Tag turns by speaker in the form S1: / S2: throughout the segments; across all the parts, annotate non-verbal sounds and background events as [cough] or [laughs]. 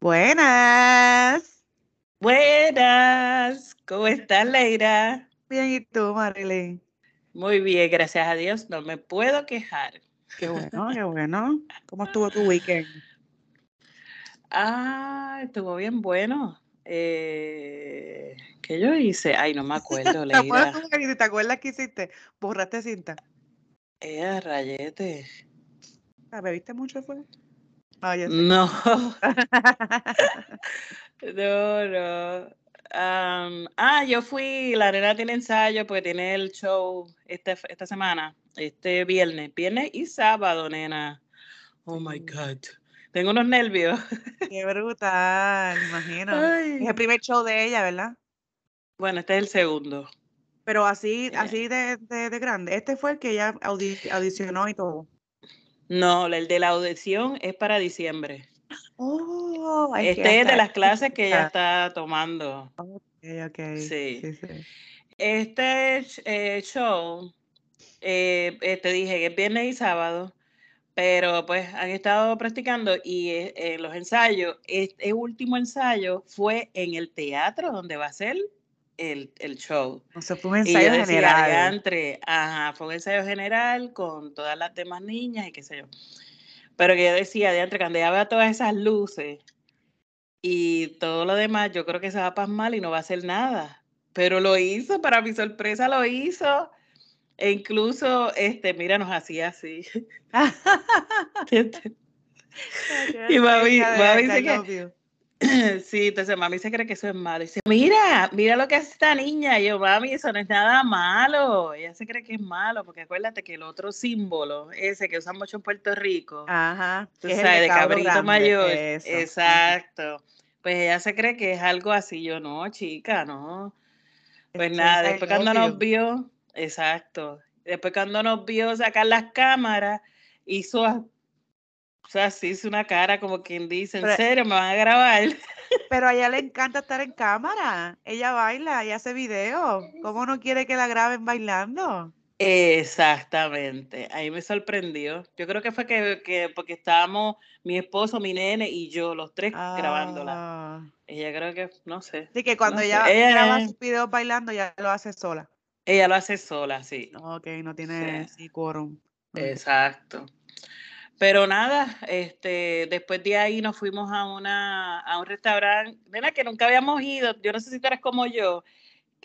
S1: Buenas.
S2: Buenas. ¿Cómo estás, Leira?
S1: Bien, ¿y tú, Marilyn?
S2: Muy bien, gracias a Dios. No me puedo quejar.
S1: Qué bueno, [laughs] qué bueno. ¿Cómo estuvo tu weekend?
S2: Ah, estuvo bien bueno. Eh, ¿Qué yo hice? Ay, no me acuerdo, [laughs]
S1: ¿Te
S2: Leira.
S1: ¿Te acuerdas que hiciste? ¿Borraste cinta?
S2: Eh, rayete.
S1: Ah, ¿Bebiste mucho fue? Ya sé.
S2: No, [laughs] [laughs] no, ah, yo fui, la nena tiene ensayo porque tiene el show este, esta semana, este viernes, viernes y sábado, nena. Oh my
S1: Mm.
S2: God. Tengo unos nervios. [laughs]
S1: Qué brutal, me imagino. Es el primer show de ella, ¿verdad?
S2: Bueno, este es el segundo.
S1: Pero así,
S2: Eh.
S1: así de, de, de grande. Este fue el que ella audi- audicionó y todo.
S2: No, el de la audición es para diciembre.
S1: Oh,
S2: Este es de las clases que ella está tomando.
S1: Ok, ok.
S2: Sí.
S1: sí, sí.
S2: Este eh, show, eh, te dije que es viernes y sábado, pero pues han estado practicando y eh, eh, los ensayos, este último ensayo fue en el teatro donde va a ser el, el show.
S1: O sea, fue un
S2: Y yo
S1: ensayo
S2: decía,
S1: general.
S2: "Diantre, ajá, fue un ensayo general con todas las demás niñas y qué sé yo. Pero que yo decía, diantre, cuando ella vea todas esas luces y todo lo demás, yo creo que se va a pasmar y no va a hacer nada. Pero lo hizo, para mi sorpresa lo hizo. E incluso, este, mira, nos hacía así. [laughs] Y mami- [clears throat] mami dice que- Sí, entonces mami se cree que eso es malo. Y dice, mira, mira lo que hace esta niña. Y yo, mami, eso no es nada malo. Ella se cree que es malo, porque acuérdate que el otro símbolo, ese que usan mucho en Puerto Rico,
S1: Ajá.
S2: tú sabes, de cabrito
S1: grande,
S2: mayor.
S1: eso.
S2: Exacto. Pues ella se cree que es algo así. Yo, no, chica, no. Pues nada,
S1: es
S2: después cuando nos vio, exacto. Después cuando nos vio sacar las cámaras, hizo, a- o sea, hizo una cara como quien dice, ¿en
S1: Pero-
S2: serio me van a grabar? [laughs]
S1: Pero a ella le encanta estar en cámara. Ella baila y hace video. ¿Cómo no quiere que la graben bailando?
S2: Exactamente, ahí me sorprendió. Yo creo que fue que, que porque estábamos mi esposo, mi nene y yo, los tres grabándola.
S1: Ah.
S2: Ella creo que, no sé,
S1: Así que cuando
S2: No
S1: ella
S2: ella
S1: graba
S2: es-
S1: sus videos bailando, ya lo hace sola.
S2: Ella lo hace sola, sí.
S1: Ok, no tiene
S2: Sí.
S1: sí, quórum.
S2: Exacto. Pero nada, este, después de ahí nos fuimos a una, a un restaurante, nena, que nunca habíamos ido. Yo no sé si tú eres como yo.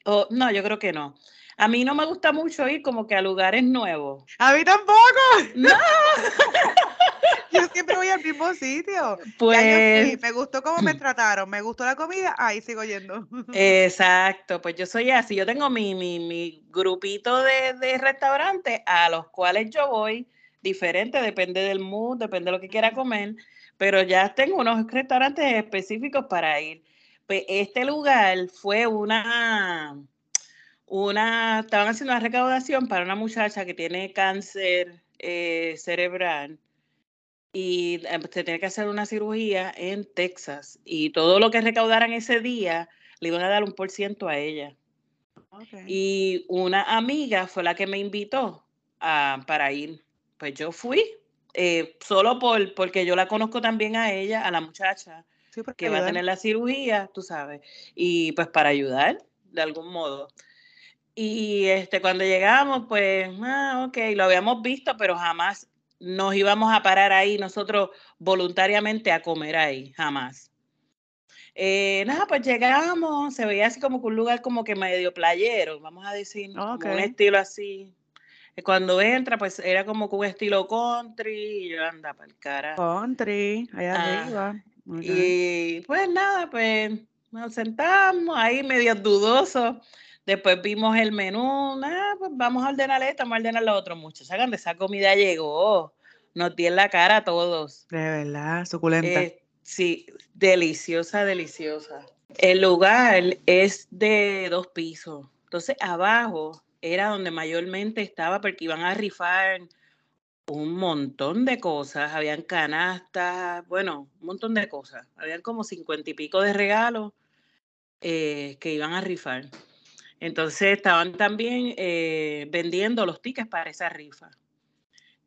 S2: O, no, yo creo que no. A mí no me gusta mucho ir como que a lugares nuevos.
S1: A mí tampoco.
S2: No. [laughs] [laughs]
S1: Yo siempre voy al mismo sitio. Yo
S2: Pues,
S1: me gustó cómo me [clears throat] trataron, me gustó la comida, ahí sigo yendo. [laughs]
S2: exacto, pues yo soy así. Yo tengo mi, mi, mi grupito de, de restaurantes a los cuales yo voy, diferente, depende del mood, depende de lo que quiera comer, pero ya tengo unos restaurantes específicos para ir. Pues este lugar fue una, una, estaban haciendo una recaudación para una muchacha que tiene cáncer eh, cerebral y eh, se tiene que hacer una cirugía en Texas y todo lo que recaudaran ese día le iban a dar un por ciento a ella. Y una amiga fue la que me invitó a, para ir. Pues yo fui, eh, solo por, porque yo la conozco también a ella, a la muchacha
S1: Sí,
S2: que va a tener la cirugía, tú sabes, y pues para ayudar de algún modo. Y este, cuando llegamos, pues, ah, ok, lo habíamos visto, pero jamás nos íbamos a parar ahí nosotros voluntariamente a comer ahí, jamás. Eh, nada, pues llegamos, se veía así como que un lugar como que medio playero, vamos a decir, como
S1: Ok.
S2: un estilo así. Eh, Cuando entra, pues era como que un estilo country, y yo anda para el cara.
S1: Country, allá
S2: Ah,
S1: arriba.
S2: Y pues nada, pues nos sentamos ahí medio dudosos. Después vimos el menú, ah, pues vamos a ordenar esto, vamos a ordenar lo otro. Muchachos, cuando esa comida llegó, nos dio en la cara a todos.
S1: De verdad, suculenta.
S2: Eh, sí, deliciosa, deliciosa. El lugar es de dos pisos. Entonces, abajo era donde mayormente estaba porque iban a rifar un montón de cosas, habían canastas, bueno, un montón de cosas. Habían como cincuenta y pico de regalos eh, que iban a rifar. Entonces estaban también eh, vendiendo los tickets para esa rifa.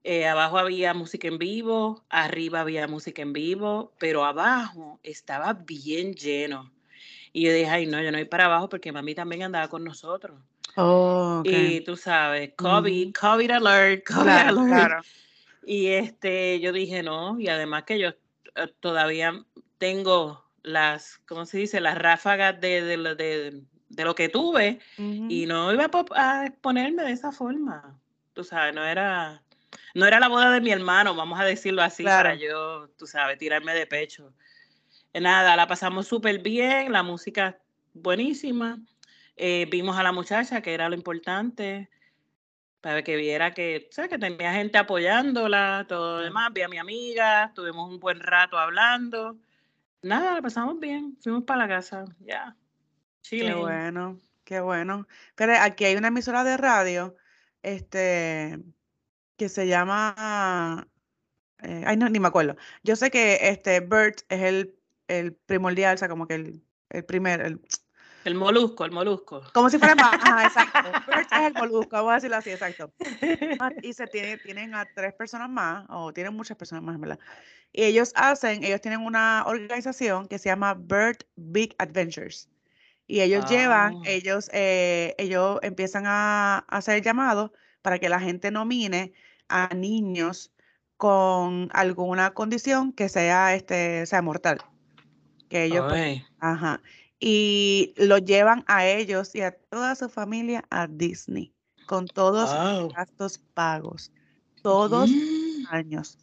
S2: Eh, abajo había música en vivo, arriba había música en vivo, pero abajo estaba bien lleno. Y yo dije, ay, no, yo no voy para abajo porque mami también andaba con nosotros.
S1: Oh,
S2: Y tú sabes, COVID, COVID alert, [laughs] COVID alert. Y este, yo dije, no, y además que yo eh, todavía tengo las, ¿cómo se dice? Las ráfagas de, de, de, lo que tuve y no iba a, exponerme de esa forma. Tú sabes, no era, no era la boda de mi hermano, vamos a decirlo así, para yo, tú sabes, tirarme de pecho. Nada, la pasamos súper bien, la música buenísima. Eh, vimos a la muchacha, que era lo importante, para que viera que, ¿sabes? que tenía gente apoyándola, todo lo demás. Vi a mi amiga, tuvimos un buen rato hablando. Nada, la pasamos bien. Fuimos para la casa, ya.
S1: Qué bueno, qué bueno. Pero aquí hay una emisora de radio, este, que se llama, eh, ay no, ni me acuerdo. Yo sé que este Bert es el, el primordial, o sea, como que el, el primer, el,
S2: el molusco, el molusco.
S1: Como si fuera más. Ajá, exacto. [laughs] es el molusco, vamos a decirlo así, exacto. Ah, y se tiene, tienen a tres personas más, o tienen muchas personas más, ¿verdad? Y ellos hacen, ellos tienen una organización que se llama Bird Big Adventures. Y ellos llevan, ah. ellos, eh, ellos empiezan a, hacer llamados para que la gente nomine a niños con alguna condición que sea, este, sea mortal. Que ellos, pues, ajá y lo llevan a ellos y a toda su familia a Disney con todos los gastos pagos, todos los mm. años,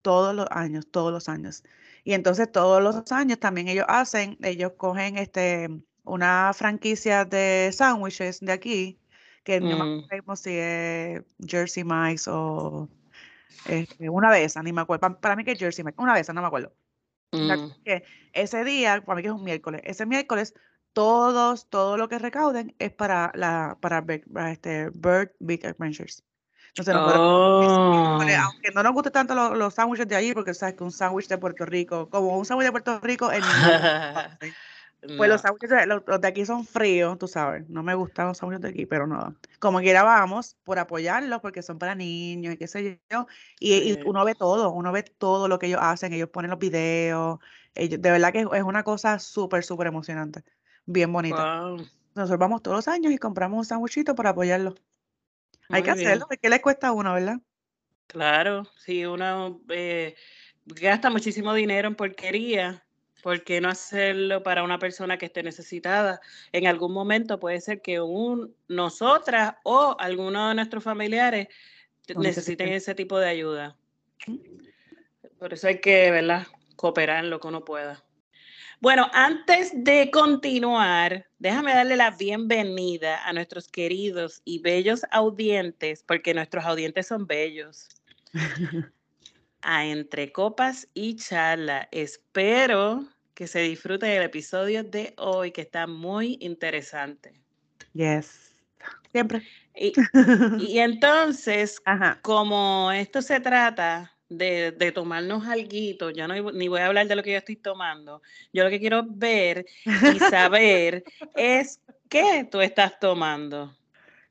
S1: todos los años, todos los años. Y entonces todos los años también ellos hacen, ellos cogen este una franquicia de sándwiches de aquí, que no me mm. acuerdo si es Jersey Mike's o este, una de esas, ni me acuerdo. Para, mí que es Jersey Mike's, una de esas, no me acuerdo. Mm. Que ese día, para mí que es un miércoles, ese miércoles todos, todo lo que recauden es para la para, este Bird Big Adventures. Entonces, oh. aunque no nos guste tanto los, los sándwiches de allí, porque sabes que un sándwich de Puerto Rico, como un sándwich de Puerto Rico, el [laughs] Pues los sándwiches de, los, de aquí son fríos, tú sabes. No me gustan los sándwiches de aquí, pero no. Como quiera vamos por apoyarlos porque son para niños y qué sé yo. Y, uno ve todo, uno ve todo lo que ellos hacen. Ellos ponen los videos. de verdad que es una cosa súper, súper emocionante. Bien bonita. Nosotros vamos todos los años y compramos un sándwichito para apoyarlos. Hay que hacerlo. ¿Qué le cuesta a uno, verdad?
S2: Claro, si uno eh, gasta muchísimo dinero en porquería ¿Por qué no hacerlo para una persona que esté necesitada? En algún momento puede ser que un, nosotras o alguno de nuestros familiares necesiten ese tipo de ayuda. Por eso hay que, ¿verdad? Cooperar en lo que uno pueda. Bueno, antes de continuar, déjame darle la bienvenida a nuestros queridos y bellos audientes, porque nuestros audientes son bellos. [laughs] a Entre Copas y Charla. Espero que se disfrute del episodio de hoy, que está muy interesante.
S1: Yes, siempre.
S2: Y, [laughs] entonces, como esto se trata de, tomarnos algo, yo no ni voy a hablar de lo que yo estoy tomando, yo lo que quiero ver y saber [laughs] es qué tú estás tomando.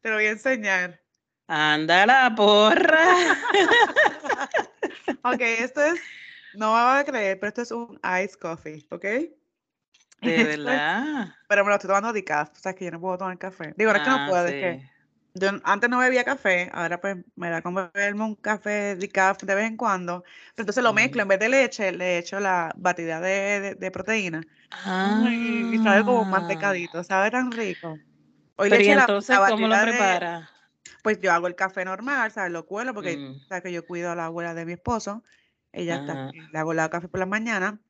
S1: Te lo voy a enseñar.
S2: Anda la porra. [laughs]
S1: ok, esto es no me van a creer, pero esto es un ice coffee, ¿ok?
S2: De [laughs] verdad.
S1: pero me lo estoy tomando de café, o sea, que yo no puedo tomar café. Digo, ahora es que no ah, puedo, es que yo antes no bebía café, ahora pues me da como beberme un café de café de vez en cuando. Pero entonces lo mezclo, en vez de leche, le echo la batida de, de, proteína. Ah. Y, sabe como un mantecadito, sabe tan rico.
S2: Hoy le echo entonces, la, ¿cómo lo prepara?
S1: pues yo hago el café normal, ¿sabes? Lo cuelo porque mm. sabes que yo cuido a la abuela de mi esposo. Ella está, le hago la café por la mañana.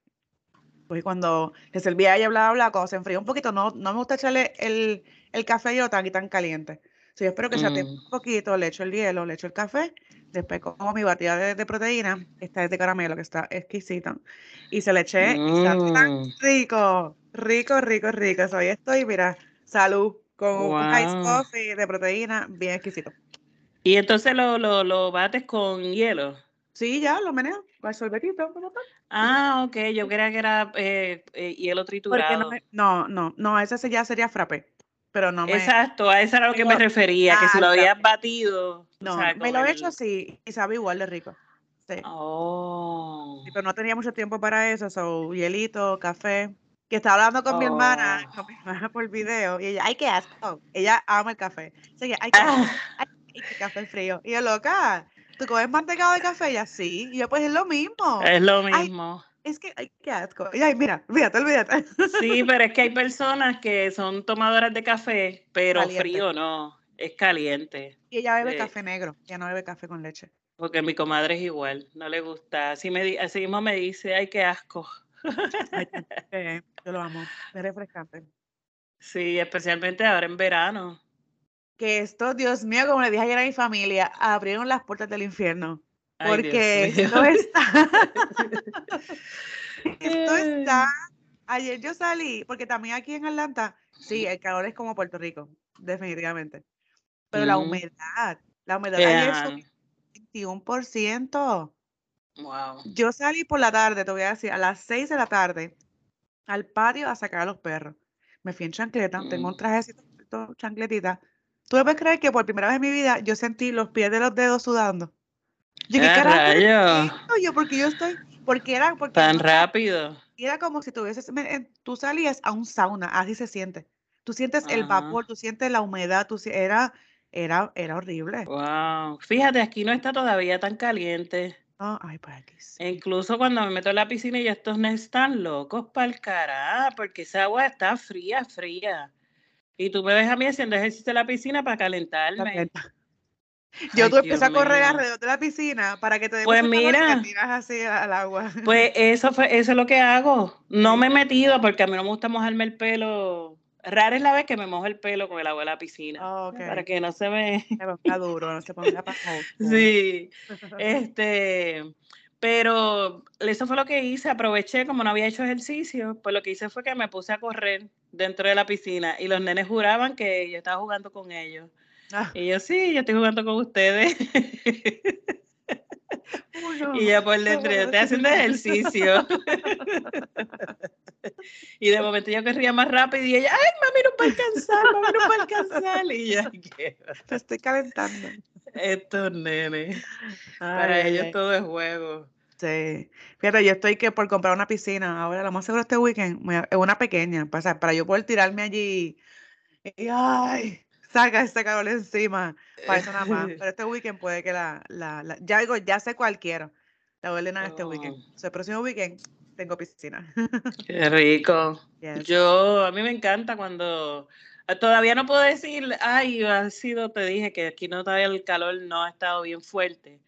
S1: Pues cuando le servía ella, bla, bla, cuando se enfría un poquito, no, no me gusta echarle el, el café yo tan y tan caliente. So, yo espero que se mm. un poquito, le echo el hielo, le echo el café, después como mi batida de, proteína, esta es de caramelo, que está exquisita, y se le eché, y está tan mm. rico, rico, rico, rico. estoy, mira, salud, con un ice coffee de proteína bien exquisito.
S2: Y entonces lo, lo, lo bates con hielo.
S1: Sí, ya, lo meneo, con el sorbetito.
S2: Ah, ok, yo creía que era eh, eh, hielo triturado.
S1: No, no, no, ese ya sería frappé. Pero no me...
S2: Exacto, a eso era lo que me refería, que si lo habías batido.
S1: No, me lo he hecho así y sabe igual de rico. Sí.
S2: Oh.
S1: pero no tenía mucho tiempo para eso, so, hielito, café. Que estaba hablando con mi hermana,
S2: Oh.
S1: con mi hermana por video, y ella, ay, qué asco. Ella ama el café. Así que, ay, qué,
S2: Ah.
S1: asco, ay, qué café frío. Y yo, loca, ¿tú comes mantecado de café? Y así. Y yo, pues es lo mismo.
S2: Es lo
S1: Ay,
S2: mismo.
S1: Es que, ay, qué asco. Y ay, mira, olvídate, olvídate.
S2: Sí, pero es que hay personas que son tomadoras de café, pero
S1: Caliente.
S2: frío no, es caliente.
S1: Y ella bebe
S2: Sí.
S1: café negro, ella no bebe café con leche.
S2: Porque mi comadre es igual, no le gusta. Así, me, di- así mismo me dice, ay, qué asco.
S1: Ay, eh, yo lo amo, es refrescante.
S2: Sí, especialmente ahora en verano.
S1: Que esto, Dios mío, como le dije ayer a mi familia, abrieron las puertas del infierno.
S2: Ay,
S1: Porque esto está. [laughs] esto está. Ayer yo salí, porque también aquí en Atlanta, sí, el calor es como Puerto Rico, definitivamente. Pero la
S2: Mm.
S1: humedad, la humedad ayer
S2: Yeah.
S1: subió 21%.
S2: Wow.
S1: Yo salí por la tarde, te voy a decir, a las 6 de la tarde, al patio a sacar a los perros. Me fui en chancleta, tengo un
S2: Mm.
S1: trajecito, chancletita. ¿Tú me puedes creer que por primera vez en mi vida yo sentí los pies de los dedos sudando? Yo, ¿qué
S2: ¡Ah,
S1: carajo
S2: rayos!
S1: esto? Yo, porque yo estoy, porque era, porque
S2: Tan
S1: no-
S2: rápido.
S1: era como si tuvieses, en- tú salías a un sauna, así se siente. Tú sientes el
S2: Ajá.
S1: vapor, tú sientes la humedad, tú, era, era, era horrible.
S2: Wow. Fíjate, aquí no está todavía tan caliente.
S1: No, ay, pues aquí sí.
S2: E incluso cuando me meto en la piscina y estos nenes están locos para el carajo, porque esa agua está fría, fría. Y tú me ves a mí haciendo ejercicio en la piscina para calentarme. [laughs]
S1: Yo
S2: Ay,
S1: tú empiezas a correr alrededor de la piscina para que te dé
S2: Pues mira.
S1: te tiras así al agua. [laughs]
S2: Pues eso fue, eso es lo que hago. No me he metido porque a mí no me gusta mojarme el pelo. Rara es la vez que me mojo el pelo con el agua de la piscina. Para que no se me.
S1: Se ponga duro, no se ponga para [laughs]
S2: Sí. Este, pero eso fue lo que hice, aproveché como no había hecho ejercicio, pues lo que hice fue que me puse a correr dentro de la piscina y los nenes juraban que yo estaba jugando con ellos.
S1: Ah,
S2: Y yo, sí, yo estoy jugando con ustedes. [laughs]
S1: uno.
S2: Y yo por dentro, yo estoy haciendo ejercicio. [laughs] Y de momento yo corría más rápido y ella, ay, mami, no puedo alcanzar, mami, no puedo alcanzar. Y ¿qué?
S1: Te estoy calentando.
S2: Estos nenes,
S1: Ay,
S2: para ellos
S1: ay.
S2: todo es juego.
S1: Sí. Fíjate, yo estoy que por comprar una piscina. Ahora, lo más seguro este weekend, es una pequeña, para, para yo poder tirarme allí. Y, ay, saca este calor encima. Para eso nada más. Pero [laughs] este weekend puede que la, la, la- ya digo, ya sé cuál quiero. La voy a ordenar este weekend.
S2: Oh.
S1: O sea, el próximo weekend tengo piscina.
S2: Qué rico. [laughs]
S1: Yes.
S2: Yo, a mí me encanta cuando, ah, todavía no puedo decir, ay, ha sido, te dije que aquí no todavía el calor no ha estado bien fuerte,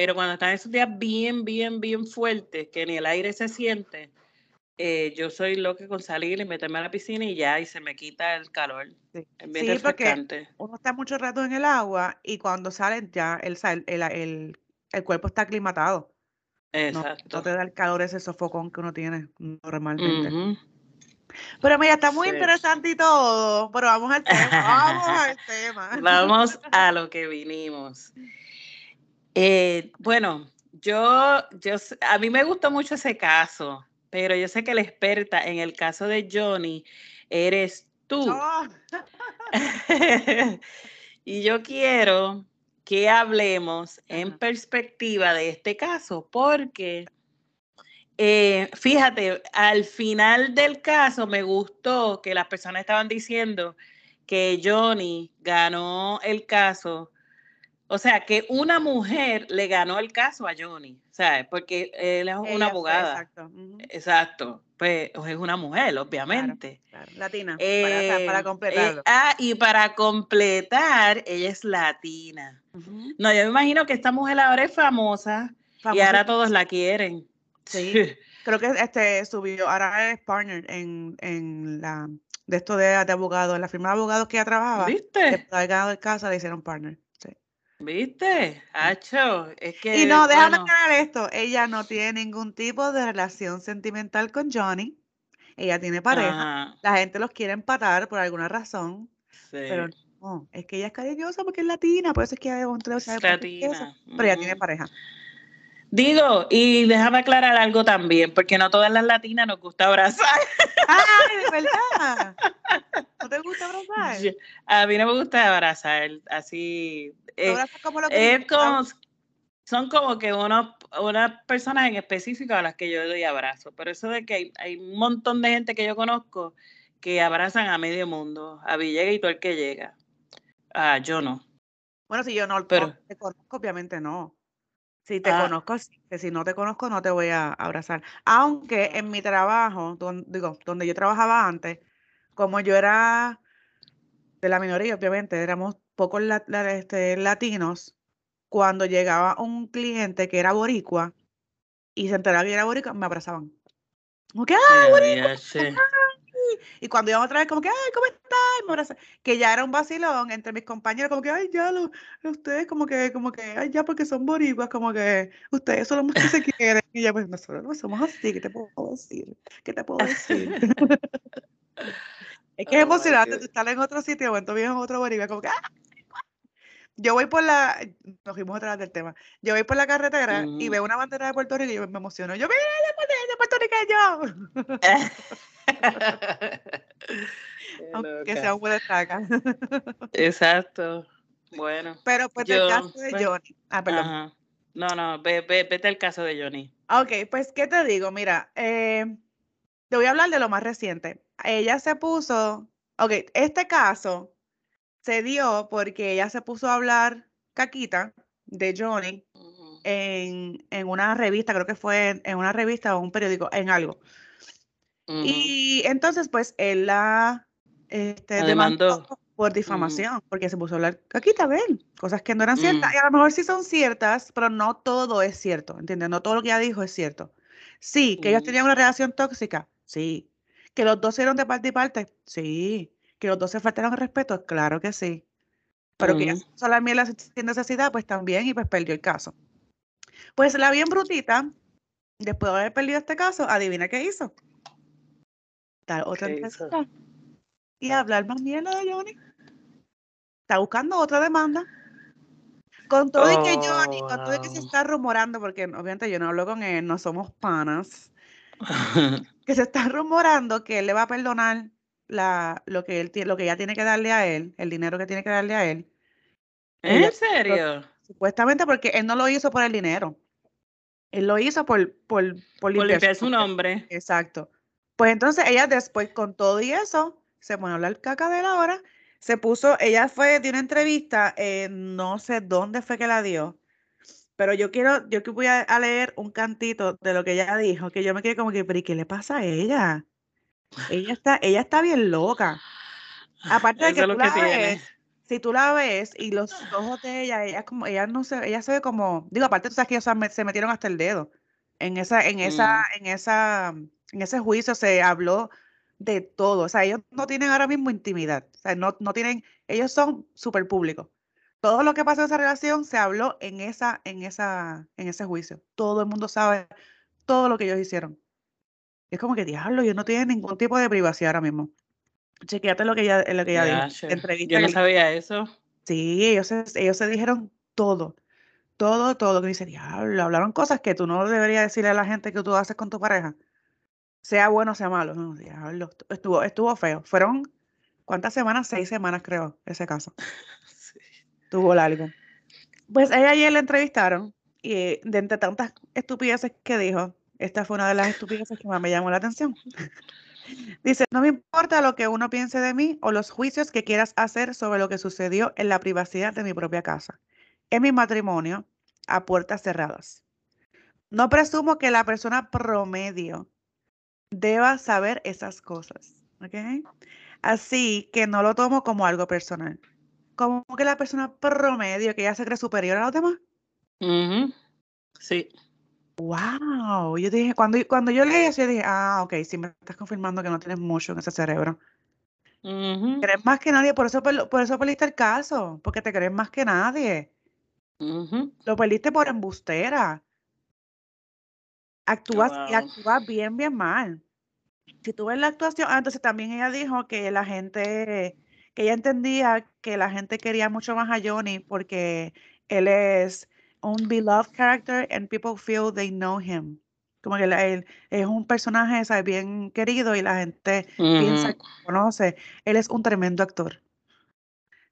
S2: pero cuando están esos días bien, bien, bien fuertes, que ni el aire se siente, eh, yo soy loca con salir y meterme a la piscina y ya, y se me quita el calor.
S1: Sí.
S2: Es bien
S1: Sí,
S2: refrescante.
S1: uno está mucho rato en el agua y cuando salen ya el, el, el, el cuerpo está aclimatado. No, no
S2: Exacto.
S1: te da el calor ese sofocón que uno tiene normalmente.
S2: Ujú.
S1: Pero mira, está muy
S2: Sí.
S1: interesante y todo, pero vamos al tema, vamos al [laughs] tema.
S2: Vamos a lo que vinimos. Eh, bueno, yo, yo, a mí me gustó mucho ese caso, pero yo sé que la experta en el caso de Johnny eres tú.
S1: No, [laughs]
S2: y yo quiero que hablemos en perspectiva de este caso, porque eh, fíjate, al final del caso me gustó que las personas estaban diciendo que Johnny ganó el caso, o sea, que una mujer le ganó el caso a Johnny, ¿sabes? Porque él es
S1: ella
S2: una
S1: fue,
S2: abogada.
S1: exacto.
S2: Exacto, pues es una mujer, obviamente.
S1: claro, Latina, para, sea, para
S2: Eh, eh,
S1: completarlo.
S2: ah, y para completar, ella es latina. No, yo me imagino que esta mujer ahora es famosa y ahora todos la quieren.
S1: Sí. [laughs] Creo que este subió, ahora es partner en, en la de esto de, de abogado, en la firma de abogados que ella trabajaba,
S2: ¿Viste?
S1: de haber ganado el caso, le hicieron partner.
S2: ¿Viste? Hacho, es que.
S1: Y no, déjame
S2: bueno,
S1: aclarar esto, ella no tiene ningún tipo de relación sentimental con Johnny, ella tiene pareja,
S2: ajá,
S1: la gente los quiere empatar por alguna razón,
S2: sí.
S1: pero No, es que ella es cariñosa porque es latina, por eso es que hay un
S2: Es latina.
S1: pero ella tiene pareja.
S2: Digo, y déjame aclarar algo también, porque no todas las latinas nos gusta abrazar.
S1: ¡Ay, de verdad! ¿No te gusta abrazar?
S2: Yo- A mí no me gusta abrazar, así.
S1: ¿Tú
S2: eh,
S1: abrazas como los
S2: es como, son como que unos, unas personas en específico a las que yo doy abrazo. Pero eso de que hay, hay un montón de gente que yo conozco que abrazan a medio mundo, a Villegas y todo el que llega. Ah, yo no.
S1: Bueno, si yo no
S2: Pero-
S1: te conozco, obviamente no. Si te
S2: Ah.
S1: conozco, que si no te conozco, no te voy a abrazar. Aunque en mi trabajo, don- digo, donde yo trabajaba antes, como yo era de la minoría, obviamente, éramos pocos la- la- este, latinos, cuando llegaba un cliente que era boricua y se enteraba que era boricua, me abrazaban. Como que, ¡ah!
S2: Sé.
S1: Y cuando íbamos otra vez, como que, ay, ¿cómo estás? Que ya era un vacilón entre mis compañeros, como que, ay, ya, lo, ustedes como que, como que, ay, ya, porque son boricuas, como que, ustedes son los más que se [laughs] quieren. Y ya, pues, nosotros no somos así, ¿qué te puedo decir? ¿Qué te puedo decir? [laughs] es que es
S2: Oh,
S1: emocionante tú estar en otro sitio, o en tu viejo en otro boricua, como que, ¡ah! Yo voy por la, nos fuimos otra vez del tema, yo voy por la carretera y
S2: Ujú.
S1: veo una bandera de Puerto Rico y yo me emociono. Yo, mira, de puertorriqueño, [laughs] [laughs] aunque sea un buen destaca. [laughs]
S2: Exacto. Bueno.
S1: Pero pues
S2: Yo,
S1: caso de
S2: pues,
S1: Johnny. Ah, perdón.
S2: Ajá. No, no, ve, ve- vete al caso de Johnny.
S1: Ok, pues, ¿qué te digo? Mira, eh, te voy a hablar de lo más reciente. Ella se puso, ok, este caso se dio porque ella se puso a hablar caquita de Johnny en, en una revista, creo que fue en, en una revista o un periódico, en algo. Y entonces, pues, él la este, demandó
S2: demandó.
S1: por difamación, porque se puso a hablar de él, cosas que no eran ciertas.
S2: Mm.
S1: Y a lo mejor sí son ciertas, pero no todo es cierto, ¿entiendes? No todo lo que ella dijo es cierto. Sí, que ellos
S2: Mm.
S1: tenían una relación tóxica, sí. Que los dos eran de parte y parte, sí. Que los dos se faltaron el respeto, claro que sí. Pero que ella
S2: Ujú.
S1: se puso a la miel sin necesidad, pues también, y pues perdió el caso. Pues la bien brutita, después de haber perdido este caso, adivina qué hizo. Dar otra y hablar más mierda de Johnny. Está buscando otra demanda. Con todo y que Johnny,
S2: Oh,
S1: con todo y que se
S2: wow.
S1: está rumorando, porque obviamente yo no hablo con él, no somos panas, que se está rumorando que él le va a perdonar la, lo que él lo que ella tiene que darle a él, el dinero que tiene que darle a él. Ella-
S2: ¿En serio?
S1: Supuestamente porque él no lo hizo por el dinero. Él lo hizo por, por, por
S2: Por
S1: limpiar su nombre. Exacto. Pues entonces ella después con todo y eso, se pone a hablar caca de él ahora, se puso, ella fue de una entrevista, eh, no sé dónde fue que la dio, pero yo quiero, yo que voy a, a leer un cantito de lo que ella dijo, que yo me quedé como que, pero ¿y qué le pasa a ella? Ella está, ella está bien loca. Aparte de que tú
S2: lo que
S1: la ves, si tú la ves y los ojos de ella, ella como, ella no se, ella se ve como, digo, aparte tú sabes que ellos se me- se metieron hasta el dedo. En esa, en esa, en esa, en ese juicio se habló de todo. O sea, ellos no tienen ahora mismo intimidad. O sea, no, no tienen, ellos son súper públicos. Todo lo que pasó en esa relación se habló en esa, en esa, en ese juicio. Todo el mundo sabe todo lo que ellos hicieron. Es como que diablo, ellos no tienen ningún tipo de privacidad ahora mismo. Chequéate lo que ella, lo que ella dijo.
S2: Yache,
S1: la entrevista
S2: Yo no sabía eso.
S1: Sí, ellos se, ellos se dijeron todo, todo, todo. Que dice, diablo, hablaron cosas que tú no deberías decirle a la gente que tú haces con tu pareja. Sea bueno o sea malo. No, diablo, estuvo, estuvo feo. Fueron, ¿cuántas semanas? Seis semanas, creo, ese caso. [laughs]
S2: Sí.
S1: Tuvo largo. Pues ella ayer la entrevistaron y de entre tantas estupideces que dijo, esta fue una de las estupideces que más me llamó la atención. [laughs] Dice, no me importa lo que uno piense de mí o los juicios que quieras hacer sobre lo que sucedió en la privacidad de mi propia casa, en mi matrimonio, a puertas cerradas. No presumo que la persona promedio deba saber esas cosas, ¿ok? Así que no lo tomo como algo personal. Como que la persona promedio que ya se cree superior a los demás.
S2: Ujú. Sí.
S1: Wow, yo dije, cuando, cuando yo leí eso, yo dije, ah, ok, sí me estás confirmando que no tienes mucho en ese cerebro.
S2: Ujú.
S1: Crees más que nadie, por eso, por eso perdiste el caso, porque te crees más que nadie.
S2: Ujú.
S1: Lo perdiste por embustera. Actúas y
S2: Wow.
S1: actúas bien, bien mal. Si tú ves la actuación, ah, entonces también ella dijo que la gente, que ella entendía que la gente quería mucho más a Johnny porque él es un beloved character and people feel they know him. Como que él, es un personaje ¿sabes? bien querido y la gente piensa que conoce. Él es un tremendo actor.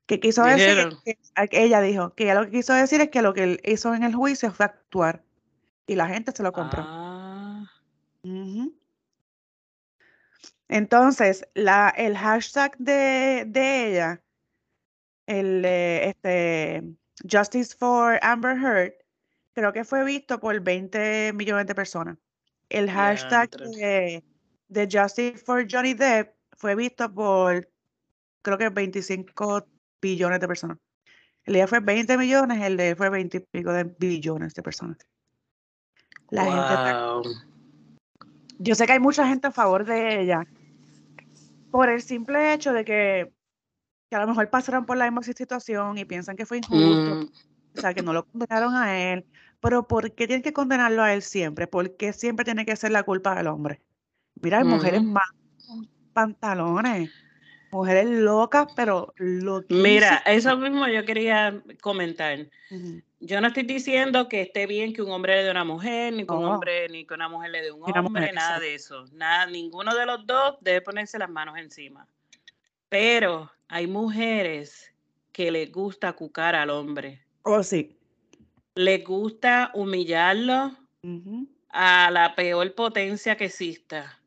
S1: Que quiso decir, que, ella dijo que ella lo que quiso decir es que lo que él hizo en el juicio fue actuar y la gente se lo compró. Ah. Entonces, la, el hashtag de, de ella, el este, Justice for Amber Heard, creo que fue visto por 20 millones de personas. El hashtag de, de, Justice for Johnny Depp fue visto por creo que 25 billones de personas. El día fue 20 millones, el de fue 20 y pico de billones de personas. La gente Yo sé que hay mucha gente a favor de ella por el simple hecho de que, a lo mejor pasaron por la misma situación y piensan que fue injusto, mm. o sea, que no lo condenaron a él, pero ¿por qué tienen que condenarlo a él siempre? ¿Por qué siempre tiene que ser la culpa del hombre? Mira, hay mujeres más pantalones, mujeres locas, pero loquísimas.
S2: Mira, eso mismo yo quería comentar. Yo no estoy diciendo que esté bien que un hombre le dé a una mujer, ni que un hombre, ni que una mujer le dé un hombre, nada de eso. Nada, ninguno de los dos debe ponerse las manos encima. Pero hay mujeres que les gusta cucar al hombre.
S1: Oh, sí.
S2: Les gusta humillarlo a la peor potencia que exista.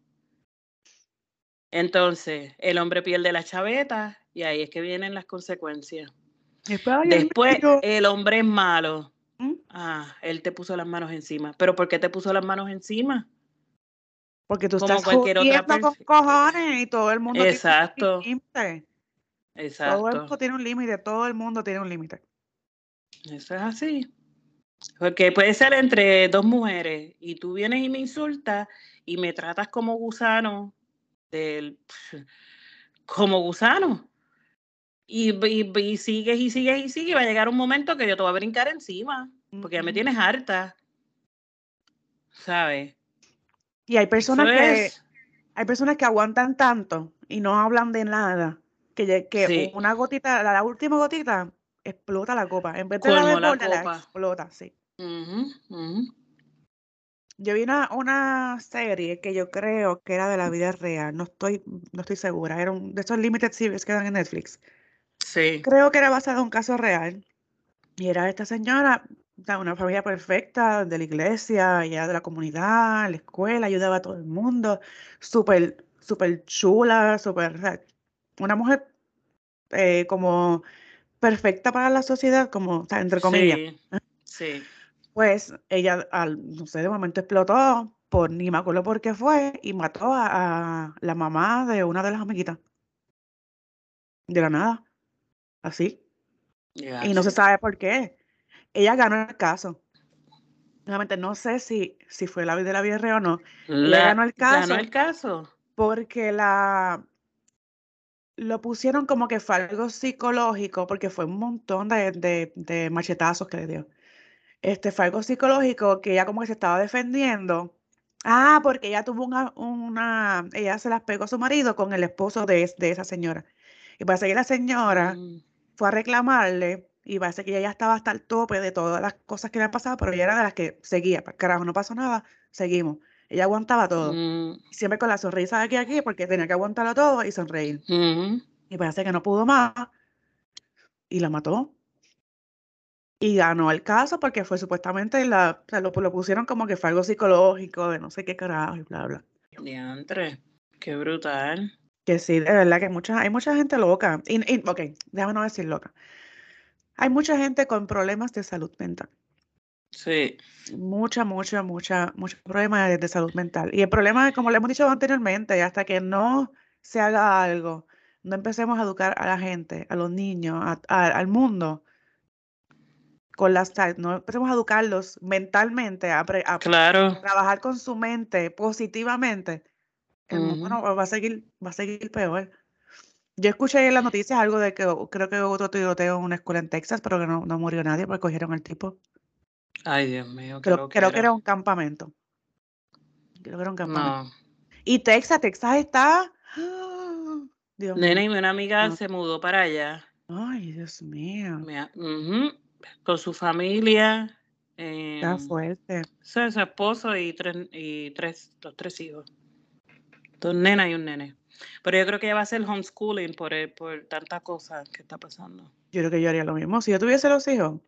S2: Entonces, el hombre pierde la chaveta y ahí es que vienen las consecuencias. Después, el hombre es malo. ¿Mm? Ah, él te puso las manos encima. ¿Pero por qué te puso las manos encima?
S1: Porque tú estás cualquier otra con cojones y todo el mundo
S2: Exacto. tiene un límite. Exacto.
S1: Todo el mundo tiene un límite, todo el mundo tiene un límite.
S2: Eso es así. Porque puede ser entre dos mujeres y tú vienes y me insultas y me tratas como gusano del como gusano. Y, y, sigues y sigues y sigues, y va a llegar un momento que yo te voy a brincar encima, porque ya me tienes harta. ¿Sabes?
S1: Y hay personas que hay personas que aguantan tanto y no hablan de nada, que, que una gotita, la, última gotita, explota la copa. En vez de la, la, explota, sí. Yo vi una, una, serie que yo creo que era de la vida real, no estoy, no estoy segura, era un, de esos limited series que dan en Netflix. Creo que era basado en un caso real. Y era esta señora, una familia perfecta de la iglesia, ya de la comunidad, la escuela, ayudaba a todo el mundo, súper, súper chula, súper, una mujer eh, como perfecta para la sociedad, como, entre comillas.
S2: Sí,
S1: Pues ella, al, no sé, de momento explotó, por, ni me acuerdo por qué fue, y mató a, a la mamá de una de las amiguitas. De la nada así. Y no se sabe por qué. Ella ganó el caso. Realmente no sé si, si fue la vida de la vida o no.
S2: ella ganó el caso. Ganó el caso.
S1: Porque la lo pusieron como que fue algo psicológico, porque fue un montón de, de, machetazos que le dio. Este fue algo psicológico que ella como que se estaba defendiendo. Ah, porque ella tuvo una, una ella se las pegó a su marido con el esposo de, de esa señora. Y parece que la señora mm fue a reclamarle y parece que ella ya estaba hasta el tope de todas las cosas que le han pasado, pero ella era de las que seguía, carajo, no pasó nada, seguimos. Ella aguantaba todo. Mm. Siempre con la sonrisa de aquí a aquí, porque tenía que aguantarlo todo y sonreír. Y parece que no pudo más. Y la mató. Y ganó el caso porque fue supuestamente, la, lo, pusieron como que fue algo psicológico, de no sé qué carajo y bla, bla.
S2: Diantre, qué brutal.
S1: Que sí, de verdad que mucha, hay mucha gente loca. Y, ok, déjame no decir loca. Hay mucha gente con problemas de salud mental.
S2: Sí.
S1: Mucha, mucha, mucha, muchos problemas de, salud mental. Y el problema es, como le hemos dicho anteriormente, hasta que no se haga algo, no empecemos a educar a la gente, a los niños, al mundo, con las no empecemos a educarlos mentalmente, a, a trabajar con su mente positivamente, bueno, va a seguir, va a seguir peor. Yo escuché en las noticias algo de que creo que hubo otro tiroteo en una escuela en Texas, pero que no, no murió nadie porque cogieron al tipo.
S2: Ay, Dios mío.
S1: Creo, que, era. un campamento. Creo que era un campamento. Y Texas, Texas está [gasps] Dios mío.
S2: Nena y una amiga
S1: No.
S2: se mudó para allá.
S1: Ay, Dios mío.
S2: Mira, ujú, Con su familia.
S1: Está
S2: em,
S1: fuerte.
S2: su, su esposo y tres, y tres, los tres hijos. Dos nenas y un nene. Pero yo creo que ella va a hacer homeschooling por, por tantas cosas que está pasando.
S1: Yo creo que yo haría lo mismo. Si yo tuviese los hijos,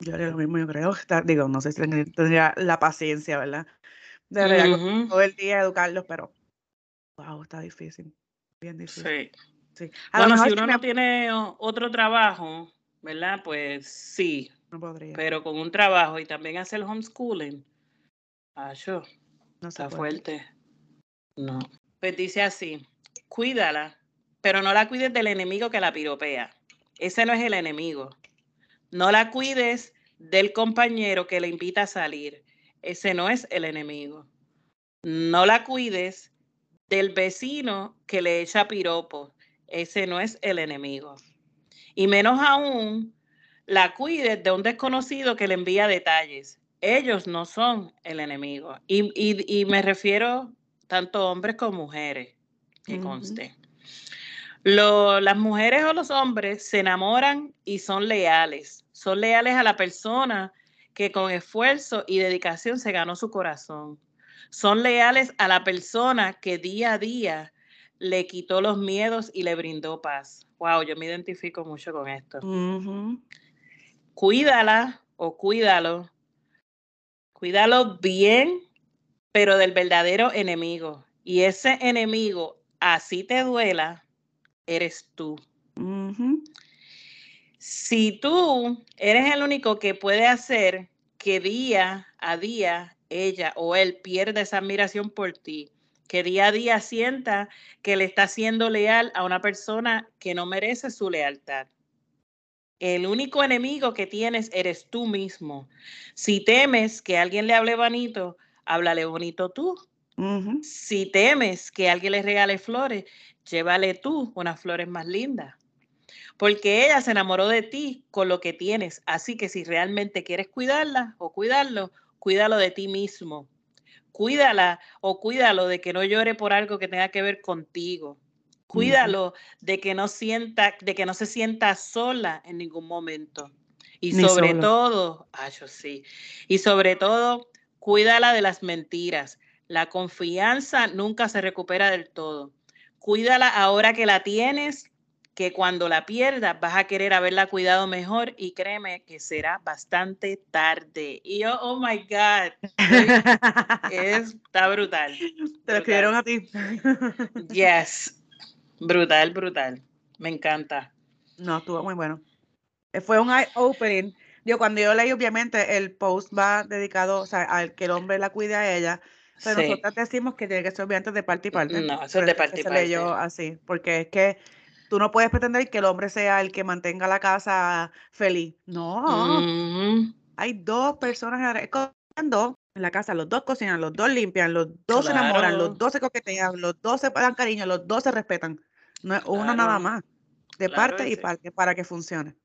S1: yo haría lo mismo, yo creo. Digo, no sé si tendría la paciencia, ¿verdad? De verdad, todo el día educarlos, pero wow, está difícil. Bien difícil.
S2: Sí.
S1: Sí.
S2: Bueno, si uno no tiene otro trabajo, ¿verdad? Pues sí,
S1: no podría.
S2: pero con un trabajo y también hacer homeschooling, ah, yo,
S1: no
S2: está fuerte. No. Pues dice así, cuídala, pero no la cuides del enemigo que la piropea. Ese no es el enemigo. No la cuides del compañero que le invita a salir. Ese no es el enemigo. No la cuides del vecino que le echa piropos. Ese no es el enemigo. Y menos aún, la cuides de un desconocido que le envía detalles. Ellos no son el enemigo. Y, y- y me refiero tanto hombres como mujeres, que conste. Lo- las mujeres o los hombres se enamoran y son leales. Son leales a la persona que con esfuerzo y dedicación se ganó su corazón. Son leales a la persona que día a día le quitó los miedos y le brindó paz. Wow, yo me identifico mucho con esto. Cuídala o cuídalo. Cuídalo bien, pero del verdadero enemigo. Y ese enemigo, así te duela, eres tú. Si tú eres el único que puede hacer que día a día ella o él pierda esa admiración por ti, que día a día sienta que le está siendo leal a una persona que no merece su lealtad. El único enemigo que tienes eres tú mismo. Si temes que alguien le hable bonito, háblale bonito tú. Si temes que alguien le regale flores, llévale tú unas flores más lindas. Porque ella se enamoró de ti con lo que tienes. Así que si realmente quieres cuidarla o cuidarlo, cuídalo de ti mismo. Cuídala o cuídalo de que no llore por algo que tenga que ver contigo. Cuídalo de que no sienta, de que no se sienta sola en ningún momento. Y
S1: Ni
S2: sobre
S1: solo.
S2: todo, ah, yo sí. Y sobre todo, cuídala de las mentiras. La confianza nunca se recupera del todo. Cuídala ahora que la tienes, que cuando la pierdas vas a querer haberla cuidado mejor y créeme que será bastante tarde. Y yo, oh my God, es, [laughs] está brutal.
S1: Te lo escribieron a ti.
S2: Yes, brutal, brutal. Me encanta.
S1: No, estuvo muy bueno. Eh, Fue un eye-opening. Digo, cuando yo leí, obviamente, el post va dedicado, o sea, al que el hombre la cuide a ella, pero
S2: Sí.
S1: nosotros decimos que tiene que ser obviamente de parte y parte.
S2: No, eso es de parte y
S1: se leyó
S2: parte.
S1: así, porque es que tú no puedes pretender que el hombre sea el que mantenga la casa feliz. No,
S2: Ujú,
S1: hay dos personas en- cocinando en la casa, los dos cocinan, los dos limpian, los dos se enamoran, los
S2: Claro.
S1: dos se coquetean, los dos se dan cariño, los dos se respetan. No es uno nada
S2: Claro,
S1: más, de
S2: claro
S1: parte y
S2: sí.
S1: parte para que funcione.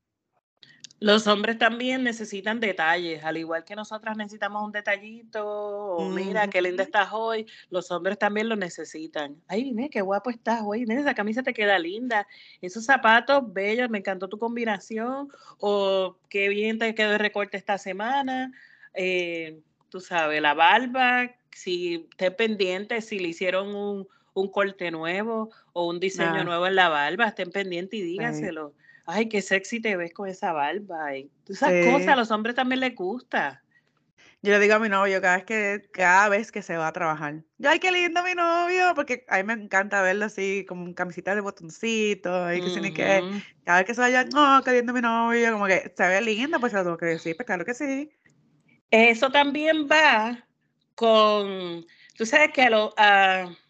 S2: Los hombres también necesitan detalles, al igual que nosotras necesitamos un detallito, o mira qué linda estás hoy, los hombres también lo necesitan. Ay, mira qué guapo estás hoy, mira esa camisa te queda linda, esos zapatos bellos, me encantó tu combinación, o qué bien te quedó el recorte esta semana, eh, tú sabes, la barba, si esté pendiente, si le hicieron un, un corte nuevo o un diseño
S1: Ah,
S2: nuevo en la barba, estén pendientes y
S1: sí,
S2: díganselo. Ay, qué sexy te ves con esa barba. Y esas cosas a los hombres también les gusta.
S1: Yo le digo a mi novio cada vez que, cada vez que se va a trabajar. Yo, ay, qué lindo mi novio, porque a mí me encanta verlo así, como camisita de botoncito, y que ni qué.
S2: Ujú.
S1: Cada vez que se vaya, no, qué lindo mi novio, como que se ve lindo, pues se lo tengo que decir, pues claro que sí.
S2: Eso también va con, tú sabes que lo,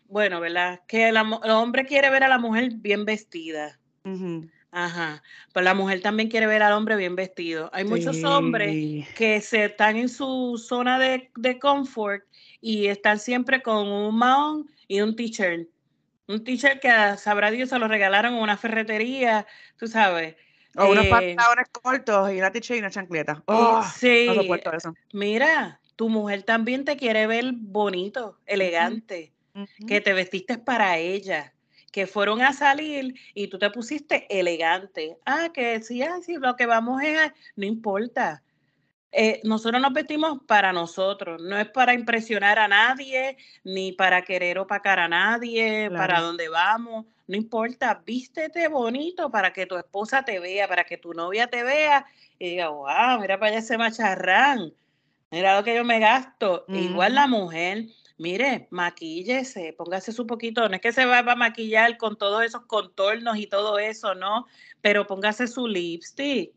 S2: bueno, ¿verdad? Que el hombre quiere ver a la mujer bien vestida.
S1: Ujú.
S2: Ajá. Pero la mujer también quiere ver al hombre bien vestido. Hay muchos hombres que se están en su zona de, de confort y están siempre con un mahón y un t-shirt. Un t-shirt que sabrá Dios se lo regalaron en una ferretería, tú sabes.
S1: O unos
S2: Eh,
S1: pantalones cortos y una t-shirt y una chancleta. Oh, no
S2: sí,
S1: soporto eso.
S2: mira, tu mujer también te quiere ver bonito, elegante, que te vestiste para ella que fueron a salir y tú te pusiste elegante. Ah, que sí, ah, sí, lo que vamos es, a... no importa. Eh, nosotros nos vestimos para nosotros, no es para impresionar a nadie, ni para querer opacar a nadie, para dónde vamos, no importa, vístete bonito para que tu esposa te vea, para que tu novia te vea y diga, wow, mira para allá ese macharrán, mira lo que yo me gasto. Igual la mujer, mire, maquíllese, póngase su poquito, no es que se va a maquillar con todos esos contornos y todo eso, ¿no? Pero póngase su lipstick